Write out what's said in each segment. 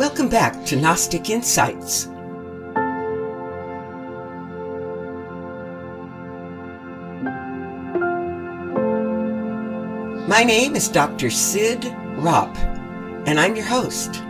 Welcome back to Gnostic Insights. My name is Dr. Cyd Ropp, and I'm your host.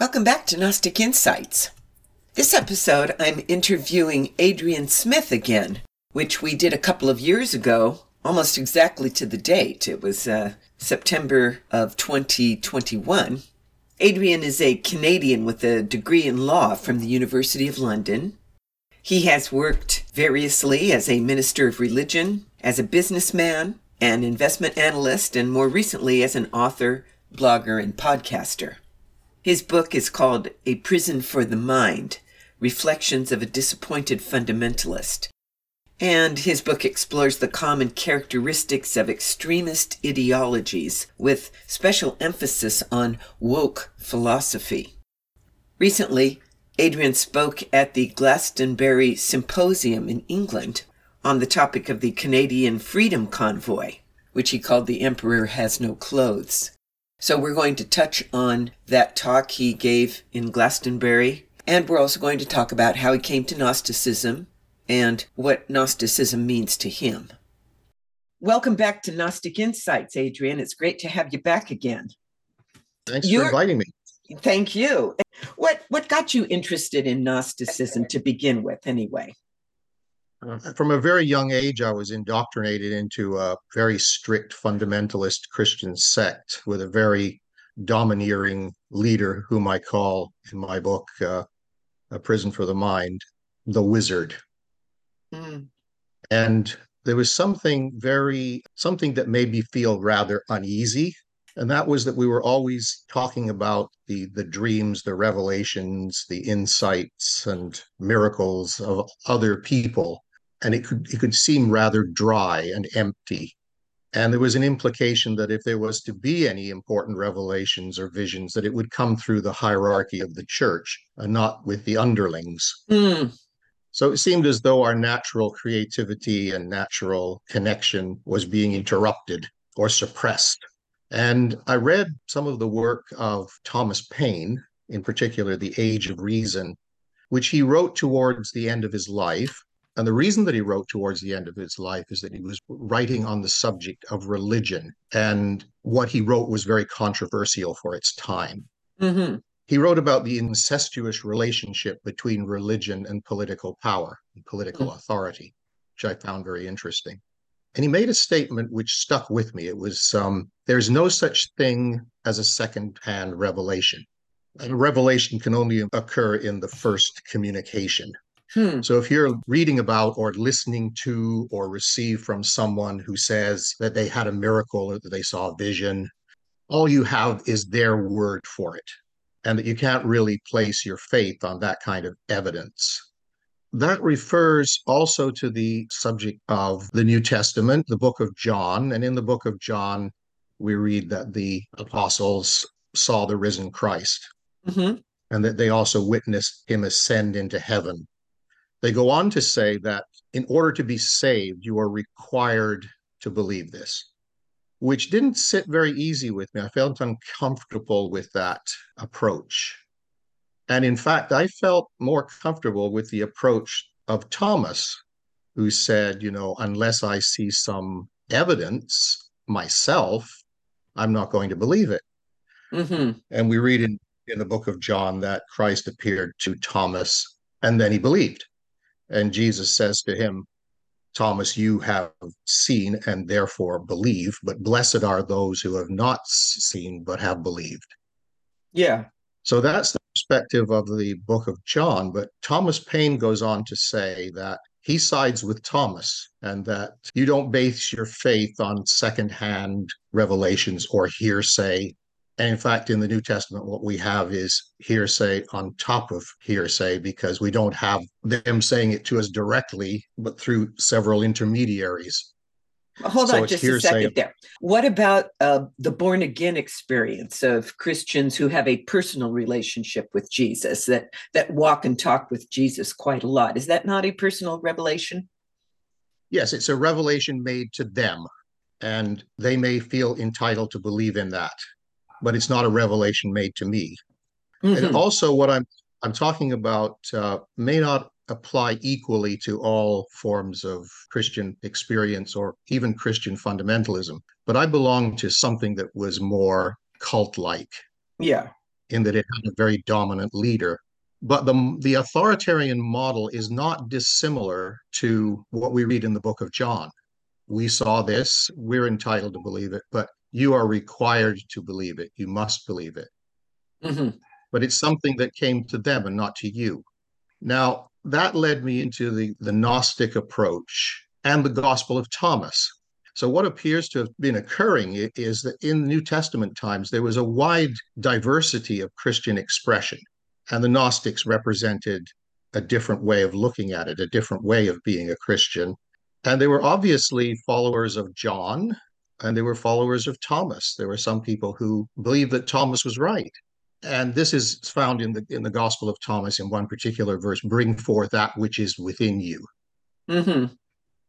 Welcome back to Gnostic Insights. This episode, I'm interviewing Adrian Smith again, which we did a couple of years ago, almost exactly to the date. It was uh, September of 2021. Adrian is a Canadian with a degree in law from the University of London. He has worked variously as a minister of religion, as a businessman, an investment analyst, and more recently as an author, blogger, and podcaster. His book is called A Prison for the Mind Reflections of a Disappointed Fundamentalist. And his book explores the common characteristics of extremist ideologies with special emphasis on woke philosophy. Recently, Adrian spoke at the Glastonbury Symposium in England on the topic of the Canadian Freedom Convoy, which he called The Emperor Has No Clothes. So we're going to touch on that talk he gave in Glastonbury, and we're also going to talk about how he came to Gnosticism and what Gnosticism means to him. Welcome back to Gnostic Insights, Adrian. It's great to have you back again. Thanks You're, for inviting me. Thank you. What what got you interested in Gnosticism to begin with, anyway? Uh, from a very young age, I was indoctrinated into a very strict fundamentalist Christian sect with a very domineering leader, whom I call in my book, uh, A Prison for the Mind, the Wizard. Mm. And there was something very, something that made me feel rather uneasy. And that was that we were always talking about the the dreams, the revelations, the insights and miracles of other people and it could it could seem rather dry and empty. And there was an implication that if there was to be any important revelations or visions, that it would come through the hierarchy of the church and not with the underlings. Mm. So it seemed as though our natural creativity and natural connection was being interrupted or suppressed. And I read some of the work of Thomas Paine, in particular, The Age of Reason, which he wrote towards the end of his life and the reason that he wrote towards the end of his life is that he was writing on the subject of religion. And what he wrote was very controversial for its time. Mm-hmm. He wrote about the incestuous relationship between religion and political power and political mm-hmm. authority, which I found very interesting. And he made a statement which stuck with me. It was um, there's no such thing as a second hand revelation. A revelation can only occur in the first communication. Hmm. So if you're reading about or listening to or receive from someone who says that they had a miracle or that they saw a vision, all you have is their word for it, and that you can't really place your faith on that kind of evidence. That refers also to the subject of the New Testament, the book of John. And in the book of John, we read that the apostles saw the risen Christ mm-hmm. and that they also witnessed him ascend into heaven they go on to say that in order to be saved, you are required to believe this, which didn't sit very easy with me. I felt uncomfortable with that approach. And in fact, I felt more comfortable with the approach of Thomas, who said, you know, unless I see some evidence myself, I'm not going to believe it. Mm-hmm. And we read in, in the book of John that Christ appeared to Thomas and then he believed. And Jesus says to him, Thomas, you have seen and therefore believe, but blessed are those who have not seen but have believed. Yeah. So that's the perspective of the book of John. But Thomas Paine goes on to say that he sides with Thomas and that you don't base your faith on secondhand revelations or hearsay And in fact, in the New Testament, what we have is hearsay on top of hearsay because we don't have them saying it to us directly, but through several intermediaries. Hold so on just a second there. What about uh, the born again experience of Christians who have a personal relationship with Jesus that that walk and talk with Jesus quite a lot? Is that not a personal revelation? Yes, it's a revelation made to them, and they may feel entitled to believe in that, but it's not a revelation made to me. Mm-hmm. And also, what I'm I'm talking about uh, may not apply equally to all forms of Christian experience or even Christian fundamentalism. But I belong to something that was more cult like. Yeah. In that it had a very dominant leader. But the, the authoritarian model is not dissimilar to what we read in the book of John. We saw this, we're entitled to believe it, but you are required to believe it. You must believe it. Mm-hmm. But it's something that came to them and not to you. Now, that led me into the, the Gnostic approach and the Gospel of Thomas. So, what appears to have been occurring is that in New Testament times, there was a wide diversity of Christian expression, and the Gnostics represented a different way of looking at it, a different way of being a Christian. And they were obviously followers of John, and they were followers of Thomas. There were some people who believed that Thomas was right and this is found in the in the Gospel of Thomas in one particular verse: "Bring forth that which is within you." Mm-hmm.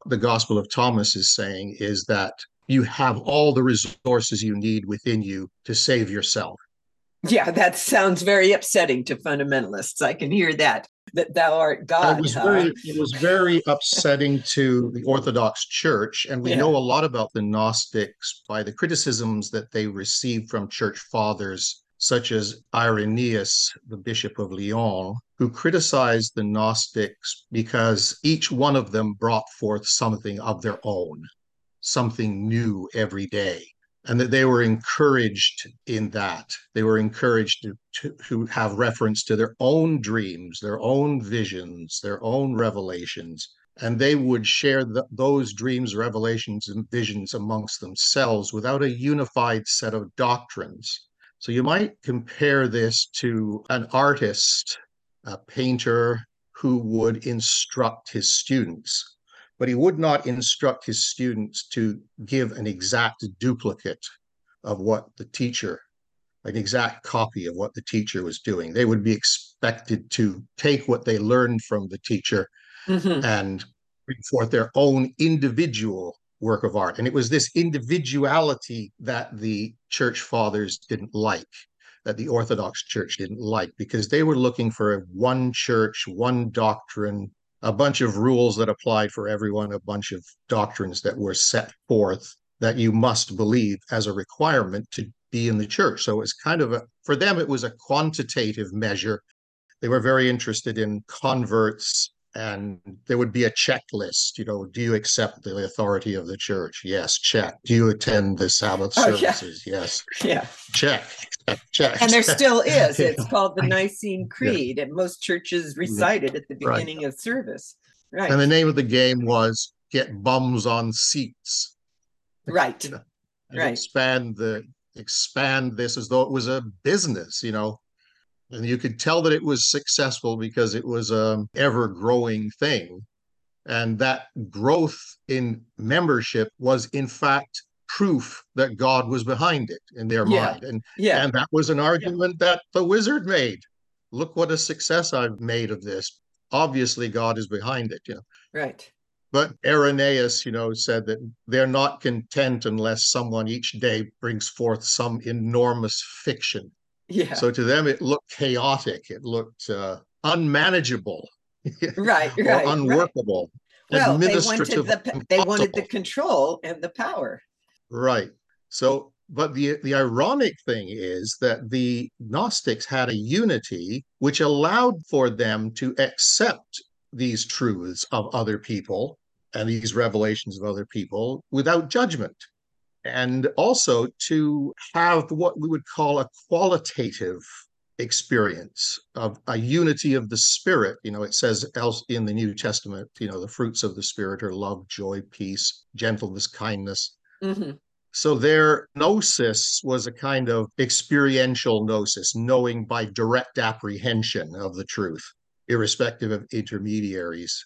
The Gospel of Thomas is saying is that you have all the resources you need within you to save yourself. Yeah, that sounds very upsetting to fundamentalists. I can hear that that thou art God. It was, huh? very, it was very upsetting to the Orthodox Church, and we yeah. know a lot about the Gnostics by the criticisms that they received from church fathers such as Irenaeus, the Bishop of Lyon, who criticized the Gnostics because each one of them brought forth something of their own, something new every day. And that they were encouraged in that. They were encouraged to, to, have reference to their own dreams, their own visions, their own revelations, and they would share the, those dreams, revelations, and visions amongst themselves without a unified set of doctrines. So you might compare this to an artist, a painter who would instruct his students, but he would not instruct his students to give an exact duplicate of what the teacher, an exact copy of what the teacher was doing. They would be expected to take what they learned from the teacher mm-hmm. and bring forth their own individual work of art. And it was this individuality that the church fathers didn't like, that the Orthodox Church didn't like, because they were looking for a one church, one doctrine, a bunch of rules that applied for everyone, a bunch of doctrines that were set forth that you must believe as a requirement to be in the church. So it's kind of a, for them, it was a quantitative measure. They were very interested in converts and there would be a checklist you know do you accept the authority of the church? Yes check. Do you attend the sabbath oh, services? Yeah. yes. Yeah. Check. Check. And there still is. It's called the nicene creed yeah. and most churches mm-hmm. recite it at the beginning right. of service. Right. And the name of the game was get bums on seats. Right. Right. expand the expand this as though it was a business you know and you could tell that it was successful because it was a ever growing thing. And that growth in membership was in fact proof that god was behind it in their yeah. mind. And yeah. and that was an argument yeah. that the wizard made. Look what a success i've made of this. Obviously god is behind it you know. Right. But Irenaeus, you know, said that they're not content unless someone each day brings forth some enormous fiction yeah. So to them, it looked chaotic. It looked uh, unmanageable. right. Right. unworkable. Right. Well, they wanted the they wanted the control and the power. Right. So, but the the ironic thing is that the Gnostics had a unity which allowed for them to accept these truths of other people and these revelations of other people without judgment and also to have what we would call a qualitative experience of a unity of the spirit you know it says else in the new testament you know the fruits of the spirit are love joy peace gentleness kindness mm-hmm. So their gnosis was a kind of experiential gnosis, knowing by direct apprehension of the truth, irrespective of intermediaries.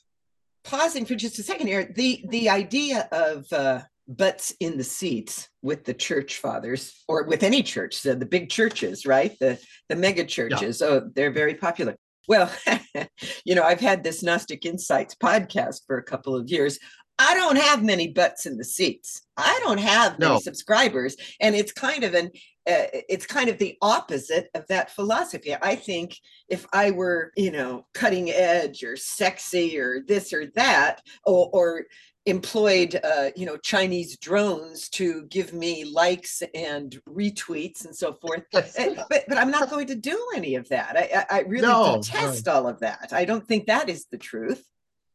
Pausing for just a second here, the the idea of uh, butts in the seats with the church fathers, or with any church, so the big churches, right? The the mega churches. Yeah. Oh, they're very popular. Well, you know, I've had this Gnostic Insights podcast for a couple of years. I don't have many butts in the seats. I don't have many no. subscribers, and it's kind of an uh, it's kind of the opposite of that philosophy. I think if I were, you know, cutting edge or sexy or this or that, or, or employed uh, you know chinese drones to give me likes and retweets and so forth eh, but, but i'm not going to do any of that i, I really no, detest all of that i don't think that is the truth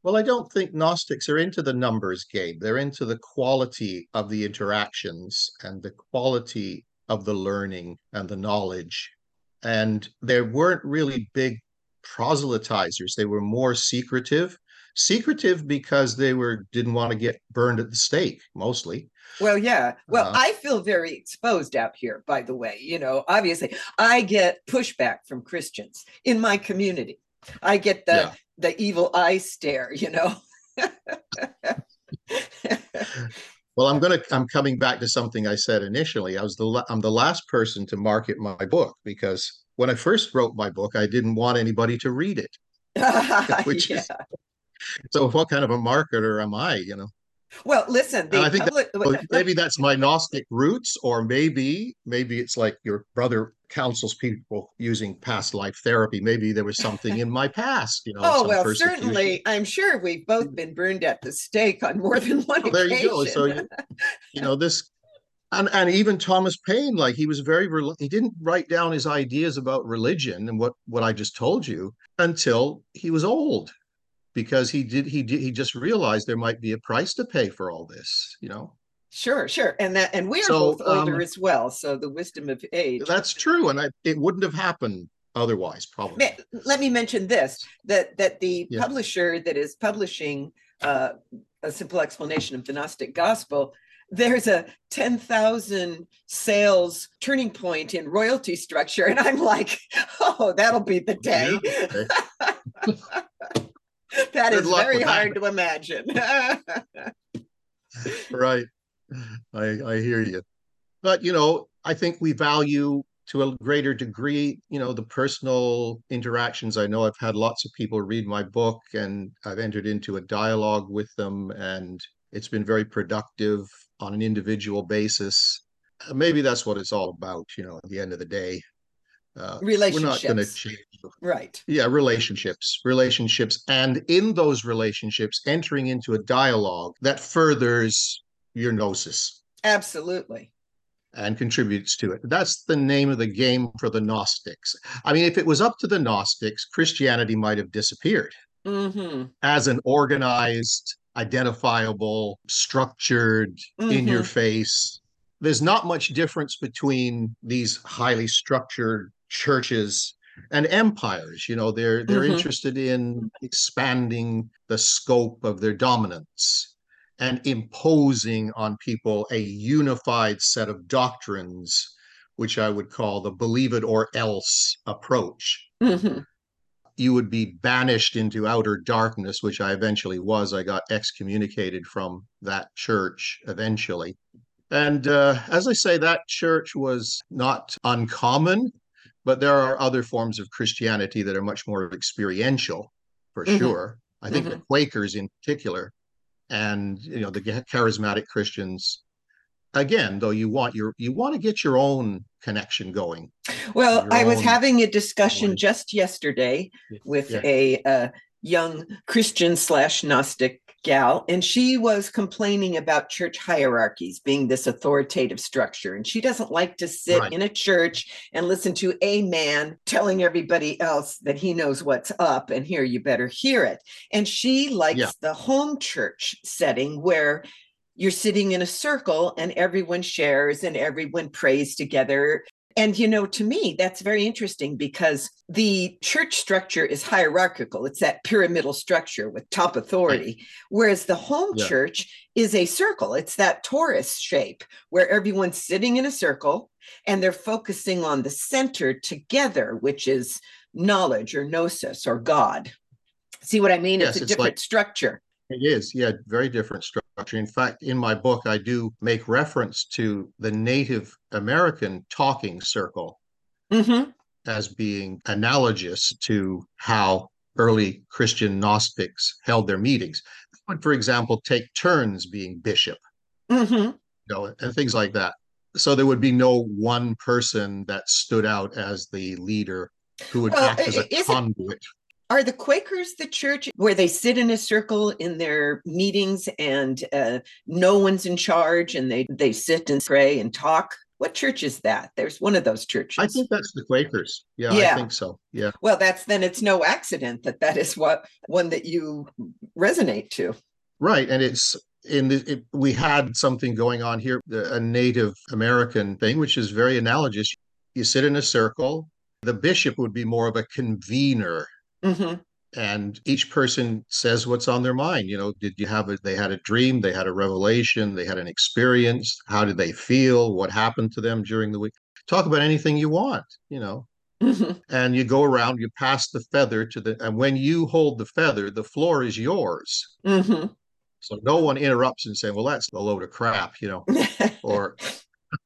well, I don't think Gnostics are into the numbers game. They're into the quality of the interactions and the quality of the learning and the knowledge. And they weren't really big proselytizers. They were more secretive. Secretive because they were didn't want to get burned at the stake, mostly. Well, yeah. Well, uh, I feel very exposed out here, by the way. You know, obviously, I get pushback from Christians in my community. I get the yeah the evil eye stare, you know. well, I'm gonna I'm coming back to something I said initially. I was the I'm the last person to market my book because when I first wrote my book, I didn't want anybody to read it. Which yeah. is so what kind of a marketer am I, you know? Well, listen, I think that, maybe that's my Gnostic roots, or maybe maybe it's like your brother counsels people using past life therapy. Maybe there was something in my past, you know. Oh well, certainly, I'm sure we've both been burned at the stake on more than one well, There you go. So you, you know this, and and even Thomas Paine, like he was very he didn't write down his ideas about religion and what what I just told you until he was old because he did he did he just realized there might be a price to pay for all this you know sure sure and that and we are so, both older um, as well so the wisdom of age that's true and I, it wouldn't have happened otherwise probably let me mention this that that the yeah. publisher that is publishing uh, a simple explanation of the gnostic gospel there's a 10,000 sales turning point in royalty structure. And I'm like, oh, that'll be the day. Yeah, okay. that Good is very hard that. to imagine. right. I, I hear you. But, you know, I think we value to a greater degree, you know, the personal interactions. I know I've had lots of people read my book and I've entered into a dialogue with them, and it's been very productive on an individual basis. Maybe that's what it's all about, you know, at the end of the day. Uh, relationships. We're not going to change. Right. Yeah, relationships, relationships, and in those relationships, entering into a dialogue that furthers your gnosis. Absolutely. And contributes to it. That's the name of the game for the Gnostics. I mean, if it was up to the Gnostics, Christianity might have disappeared mm-hmm. as an organized, identifiable, structured, mm-hmm. in your face. There's not much difference between these highly structured churches and empires you know they're they're mm-hmm. interested in expanding the scope of their dominance and imposing on people a unified set of doctrines which i would call the believe it or else approach mm-hmm. you would be banished into outer darkness which i eventually was i got excommunicated from that church eventually and uh, as i say that church was not uncommon but there are other forms of Christianity that are much more experiential, for mm-hmm. sure. I think mm-hmm. the Quakers in particular, and you know the charismatic Christians. Again, though, you want your you want to get your own connection going. Well, I was having a discussion just yesterday with yeah. a uh, young Christian slash Gnostic gal, and she was complaining about church hierarchies being this authoritative structure. And she doesn't like to sit right. in a church and listen to a man telling everybody else that he knows what's up and here you better hear it. And she likes yeah. the home church setting where you're sitting in a circle and everyone shares and everyone prays together And, you know, to me, that's very interesting because the church structure is hierarchical. It's that pyramidal structure with top authority, whereas the home yeah. church is a circle. It's that torus shape where everyone's sitting in a circle and they're focusing on the center together, which is knowledge or gnosis or God. See what I mean? Yes, it's a it's different like, structure. It is, yeah, very different structure. In fact, in my book, I do make reference to the Native American talking circle mm-hmm. as being analogous to how early Christian Gnostics held their meetings. Would, for example, take turns being bishop, mm-hmm. you know, and things like that. So there would be no one person that stood out as the leader who would well, act as a conduit. Are the Quakers the church where they sit in a circle in their meetings and uh, no one's in charge and they, they sit and pray and talk? What church is that? There's one of those churches. I think that's the Quakers. Yeah, yeah, I think so. Yeah. Well, that's then it's no accident that that is what one that you resonate to. Right, and it's in the, it, we had something going on here, a Native American thing, which is very analogous. You sit in a circle. The bishop would be more of a convener Mm-hmm. And each person says what's on their mind. You know, did you have a, they had a dream, they had a revelation, they had an experience. How did they feel? What happened to them during the week? Talk about anything you want, you know. Mm-hmm. And you go around, you pass the feather to the, and when you hold the feather, the floor is yours. Mm-hmm. So no one interrupts and saying, "Well, that's a load of crap," you know, or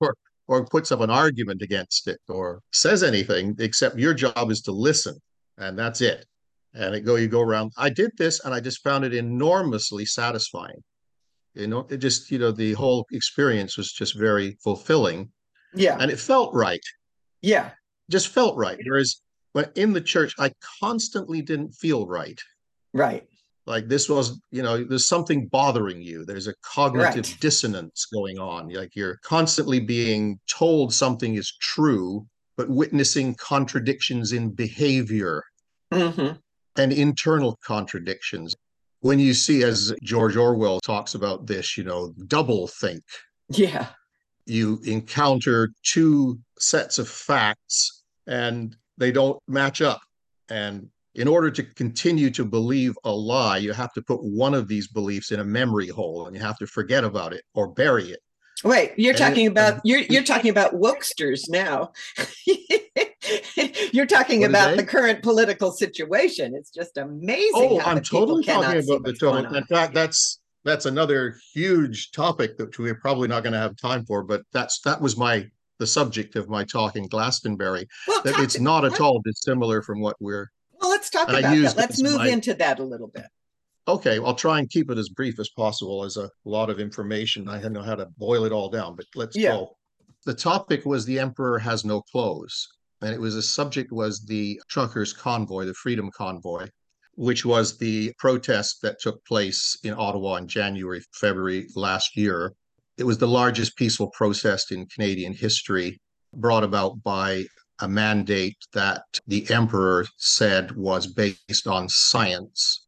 or or puts up an argument against it or says anything except your job is to listen and that's it. And it go you go around. I did this, and I just found it enormously satisfying. You know, it just you know the whole experience was just very fulfilling. Yeah, and it felt right. Yeah, just felt right. Whereas when in the church, I constantly didn't feel right. Right. Like this was, you know, there's something bothering you. There's a cognitive right. dissonance going on. Like you're constantly being told something is true, but witnessing contradictions in behavior mm-hmm. and internal contradictions. When you see, as George Orwell talks about this, you know, double think. Yeah. You encounter two sets of facts and they don't match up. And in order to continue to believe a lie, you have to put one of these beliefs in a memory hole and you have to forget about it or bury it. Wait, you're talking about you're you're talking about wokesters now. you're talking about the current political situation. It's just amazing. Oh, I'm totally talking about the total. In fact, that's that's another huge topic that we're probably not going to have time for. But that's that was my the subject of my talk in Glastonbury. Well, that it's not at all dissimilar from what we're. Well, let's talk about that. Let's move my, into that a little bit. Okay, I'll try and keep it as brief as possible. As a lot of information, I don't know how to boil it all down, but let's yeah. go. The topic was the emperor has no clothes, and it was the subject was the truckers' convoy, the Freedom Convoy, which was the protest that took place in Ottawa in January, February last year. It was the largest peaceful protest in Canadian history, brought about by a mandate that the emperor said was based on science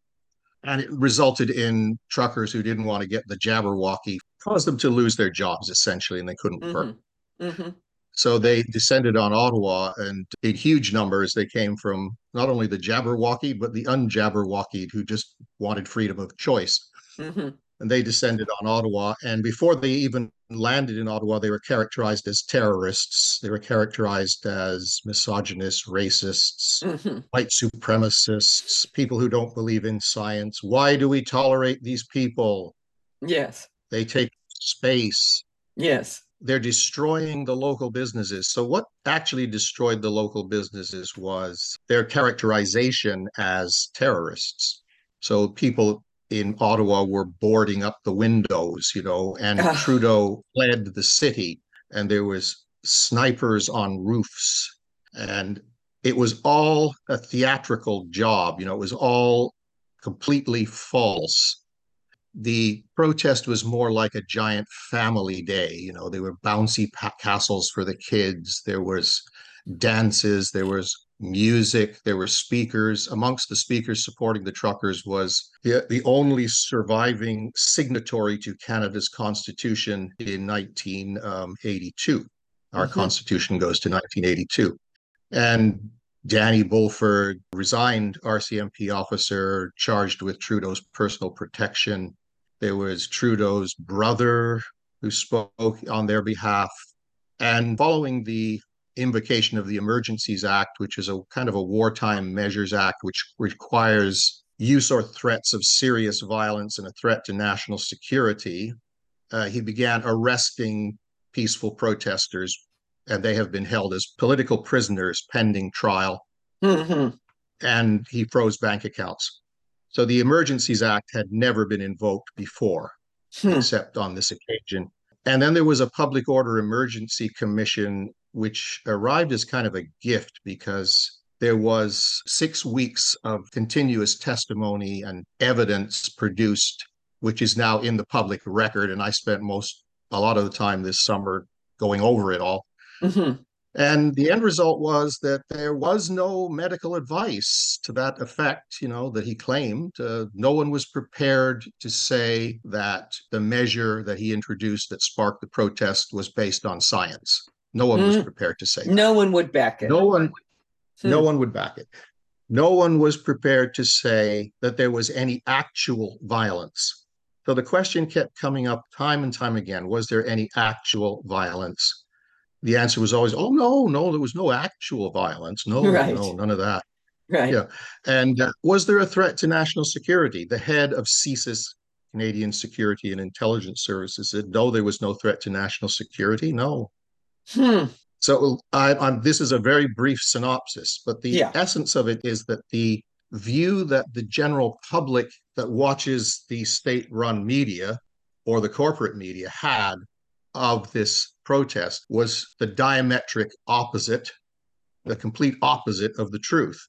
and it resulted in truckers who didn't want to get the Jabberwocky, caused them to lose their jobs essentially, and they couldn't mm-hmm. work. Mm-hmm. So they descended on Ottawa, and in huge numbers, they came from not only the Jabberwocky, but the unJabberwocky who just wanted freedom of choice. Mm-hmm and they descended on Ottawa. And before they even landed in Ottawa, they were characterized as terrorists. They were characterized as misogynists, racists, mm-hmm. white supremacists, people who don't believe in science. Why do we tolerate these people? Yes. They take space. Yes. They're destroying the local businesses. So, what actually destroyed the local businesses was their characterization as terrorists. So, people in Ottawa were boarding up the windows, you know, and uh. Trudeau fled the city and there was snipers on roofs and it was all a theatrical job, you know, it was all completely false. The protest was more like a giant family day, you know, there were bouncy castles for the kids, there was dances, there was music, there were speakers. Amongst the speakers supporting the truckers was the, the only surviving signatory to Canada's Constitution in 1982. Our mm-hmm. Constitution goes to 1982. And Danny Bulford resigned RCMP officer charged with Trudeau's personal protection. There was Trudeau's brother who spoke on their behalf. And following the invocation of the Emergencies Act, which is a kind of a wartime measures act, which requires use or threats of serious violence and a threat to national security, uh, he began arresting peaceful protesters, and they have been held as political prisoners pending trial. Mm-hmm. And he froze bank accounts. So the Emergencies Act had never been invoked before, hmm. except on this occasion. And then there was a Public Order Emergency Commission, which arrived as kind of a gift because there was six weeks of continuous testimony and evidence produced, which is now in the public record. And I spent most, a lot of the time this summer going over it all. Mm-hmm. And the end result was that there was no medical advice to that effect, you know, that he claimed. Uh, no one was prepared to say that the measure that he introduced that sparked the protest was based on science. No one mm. was prepared to say that. No one would back it. No one hmm. no one would back it. No one was prepared to say that there was any actual violence. So the question kept coming up time and time again, was there any actual violence? the answer was always, "Oh no, no, there was no actual violence. No, right. no, none of that." Right. Yeah. And uh, was there a threat to national security? The head of CSIS, Canadian Security and Intelligence Services, said, "No, there was no threat to national security. No." Hmm. So I, I'm, this is a very brief synopsis, but the yeah. essence of it is that the view that the general public that watches the state-run media or the corporate media had of this protest was the diametric opposite, the complete opposite of the truth.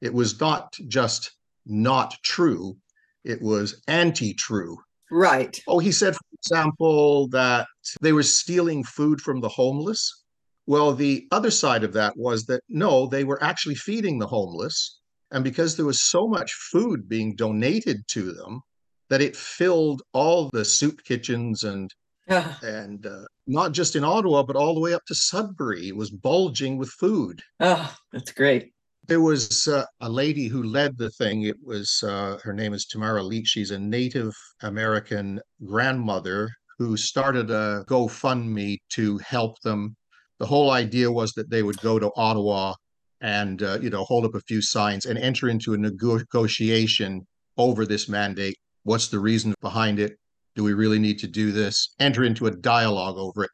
It was not just not true, it was anti true. Right. Oh, he said, for example, that they were stealing food from the homeless. Well, the other side of that was that no, they were actually feeding the homeless. And because there was so much food being donated to them, that it filled all the soup kitchens and uh, and uh, not just in Ottawa, but all the way up to Sudbury. Was bulging with food. Oh, that's great. There was uh, a lady who led the thing. It was uh, her name is Tamara Lich. She's a Native American grandmother who started a GoFundMe to help them. The whole idea was that they would go to Ottawa and uh, you know hold up a few signs and enter into a negotiation over this mandate. What's the reason behind it? Do we really need to do this? Enter into a dialogue over it.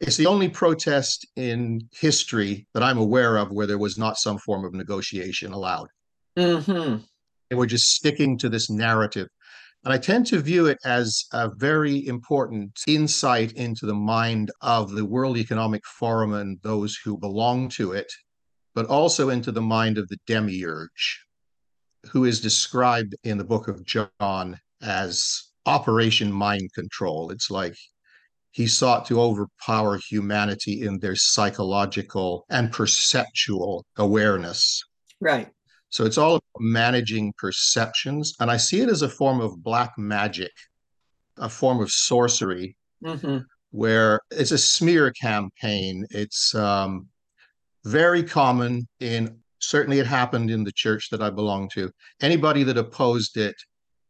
It's the only protest in history that I'm aware of where there was not some form of negotiation allowed. Mm-hmm. And we're just sticking to this narrative. And I tend to view it as a very important insight into the mind of the World Economic Forum and those who belong to it, but also into the mind of the demiurge, who is described in the book of John as Operation Mind Control. It's like he sought to overpower humanity in their psychological and perceptual awareness. Right. So it's all about managing perceptions. And I see it as a form of black magic, a form of sorcery, mm-hmm. where it's a smear campaign. It's um, very common in, certainly it happened in the church that I belong to. Anybody that opposed it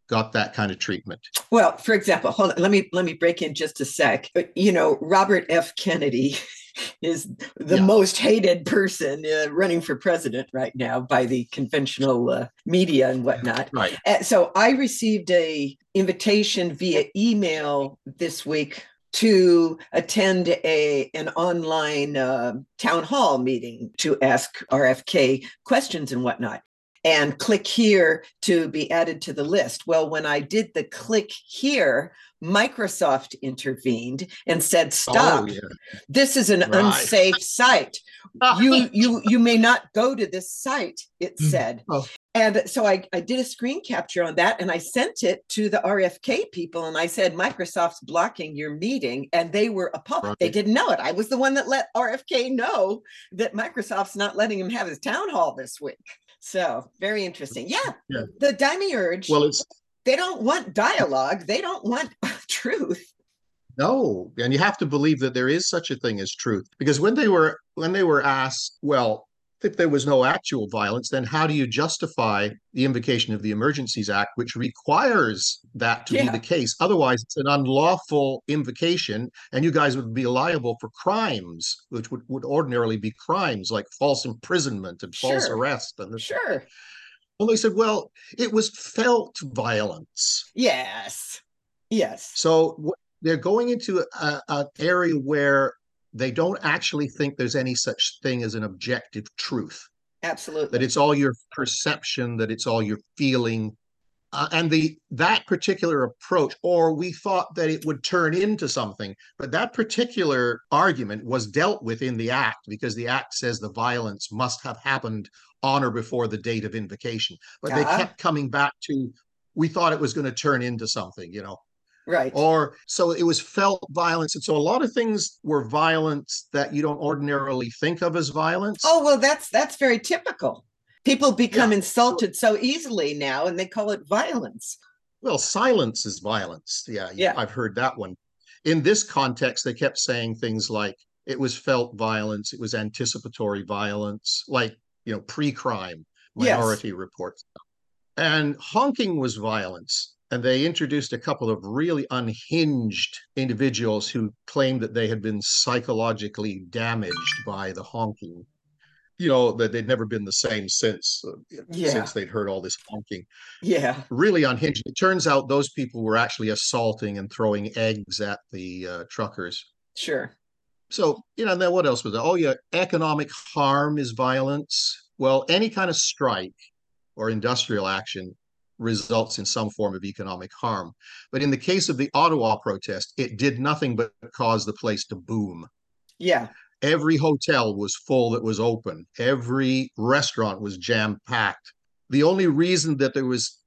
got that kind of treatment? Well, for example, hold on, let me let me break in just a sec. You know, Robert F. Kennedy is the yeah. most hated person uh, running for president right now by the conventional uh, media and whatnot. Right. Uh, so I received a invitation via email this week to attend a an online uh, town hall meeting to ask RFK questions and whatnot and click here to be added to the list. Well, when I did the click here, Microsoft intervened and said, "Stop! Oh, yeah. This is an right. unsafe site. you you you may not go to this site." It hmm. said. Oh. And so I, I did a screen capture on that and I sent it to the RFK people and I said, Microsoft's blocking your meeting. And they were appalled. Right. They didn't know it. I was the one that let RFK know that Microsoft's not letting him have his town hall this week. So very interesting. Yeah, yeah. the urge. Well, it's they don't want dialogue. They don't want truth. No, and you have to believe that there is such a thing as truth. Because when they were when they were asked, well, if there was no actual violence, then how do you justify the invocation of the Emergencies Act, which requires that to yeah. be the case? Otherwise, it's an unlawful invocation, and you guys would be liable for crimes, which would, would ordinarily be crimes like false imprisonment and sure. false arrest. And sure. Well, they said, well, it was felt violence. Yes. Yes. So they're going into an area where they don't actually think there's any such thing as an objective truth. Absolutely. That it's all your perception, that it's all your feeling. Uh, and the that particular approach, or we thought that it would turn into something, but that particular argument was dealt with in the act because the act says the violence must have happened on or before the date of invocation. But uh-huh. they kept coming back to we thought it was going to turn into something, you know. Right. Or so it was felt violence. And so a lot of things were violence that you don't ordinarily think of as violence. Oh, well, that's that's very typical. People become yeah. insulted so easily now and they call it violence. Well, silence is violence. Yeah, yeah. I've heard that one. In this context, they kept saying things like it was felt violence, it was anticipatory violence, like, you know, pre-crime, minority yes. reports. And honking was violence and they introduced a couple of really unhinged individuals who claimed that they had been psychologically damaged by the honking. You know that they'd never been the same since uh, yeah. since they'd heard all this honking. Yeah. Really unhinged. It turns out those people were actually assaulting and throwing eggs at the uh, truckers. Sure. So you know then what else was there? Oh yeah economic harm is violence. Well any kind of strike or industrial action results in some form of economic harm. But in the case of the Ottawa protest, it did nothing but cause the place to boom. Yeah. Every hotel was full that was open, every restaurant was jam packed. The only reason that there was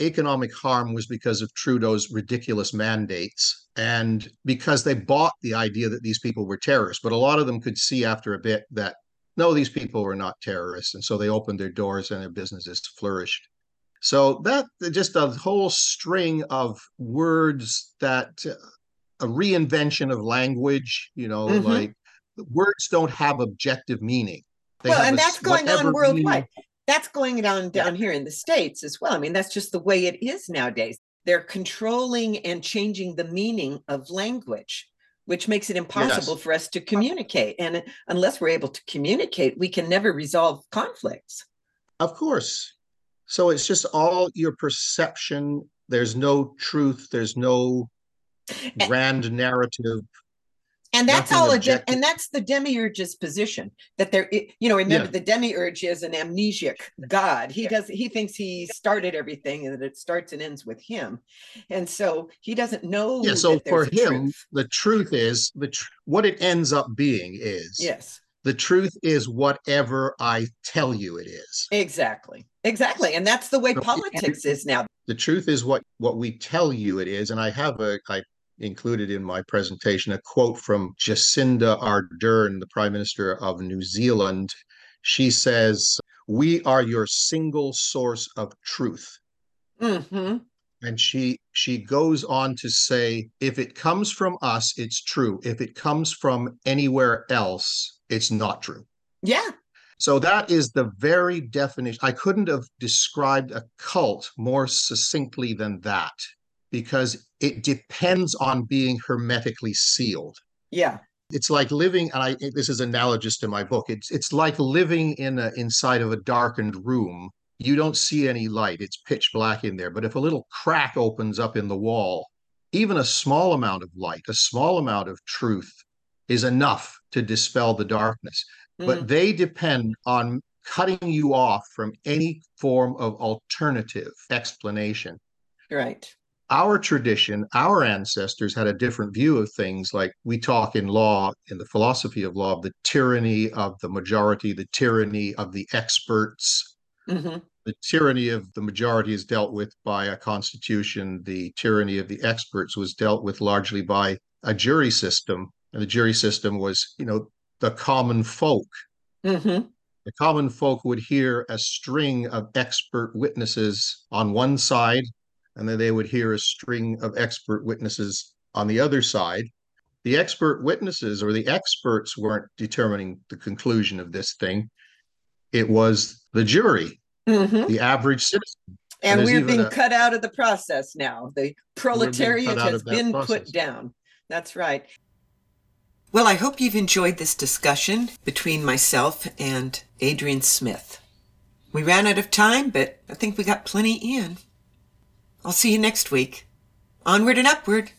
economic harm was because of Trudeau's ridiculous mandates and because they bought the idea that these people were terrorists. But a lot of them could see after a bit that no, these people were not terrorists. And so they opened their doors and their businesses flourished. So that just a whole string of words that uh, a reinvention of language, you know, mm-hmm. like words don't have objective meaning. They well, and a, that's going on worldwide. Meaning. That's going on down yeah. here in the States as well. I mean, that's just the way it is nowadays. They're controlling and changing the meaning of language, which makes it impossible yes. for us to communicate. And unless we're able to communicate, we can never resolve conflicts. Of course. So it's just all your perception. There's no truth. There's no grand narrative. And that's all objective. a and that's the demiurge's position that there you know remember yeah. the demiurge is an amnesiac god he does he thinks he started everything and that it starts and ends with him and so he doesn't know yeah so for him truth. the truth is the tr- what it ends up being is yes the truth is whatever I tell you it is. Exactly. Exactly. And that's the way so politics is now. The truth is what what we tell you it is. And I have a I included in my presentation a quote from Jacinda Ardern, the Prime Minister of New Zealand. She says, "We are your single source of truth." Mm-hmm. And she she goes on to say, "If it comes from us, it's true. If it comes from anywhere else, it's not true. Yeah. So that is the very definition. I couldn't have described a cult more succinctly than that because it depends on being hermetically sealed. Yeah. It's like living, and I this is analogous to my book. It's it's like living in a inside of a darkened room. You don't see any light. It's pitch black in there. But if a little crack opens up in the wall, even a small amount of light, a small amount of truth is enough to dispel the darkness. Mm. But they depend on cutting you off from any form of alternative explanation. Right. Our tradition, our ancestors had a different view of things. Like we talk in law, in the philosophy of law, of the tyranny of the majority, the tyranny of the experts. Mm-hmm. The tyranny of the majority is dealt with by a constitution. The tyranny of the experts was dealt with largely by a jury system and the jury system was, you know, the common folk. Mm-hmm. The common folk would hear a string of expert witnesses on one side, and then they would hear a string of expert witnesses on the other side, the expert witnesses or the experts weren't determining the conclusion of this thing. It was the jury, Mm-hmm. the average citizen. And there's we're being a- cut out of the process now. The proletariat has been process. put down. That's right. Well, I hope you've enjoyed this discussion between myself and Adrian Smith. We ran out of time, but I think we got plenty in. I'll see you next week. Onward and upward.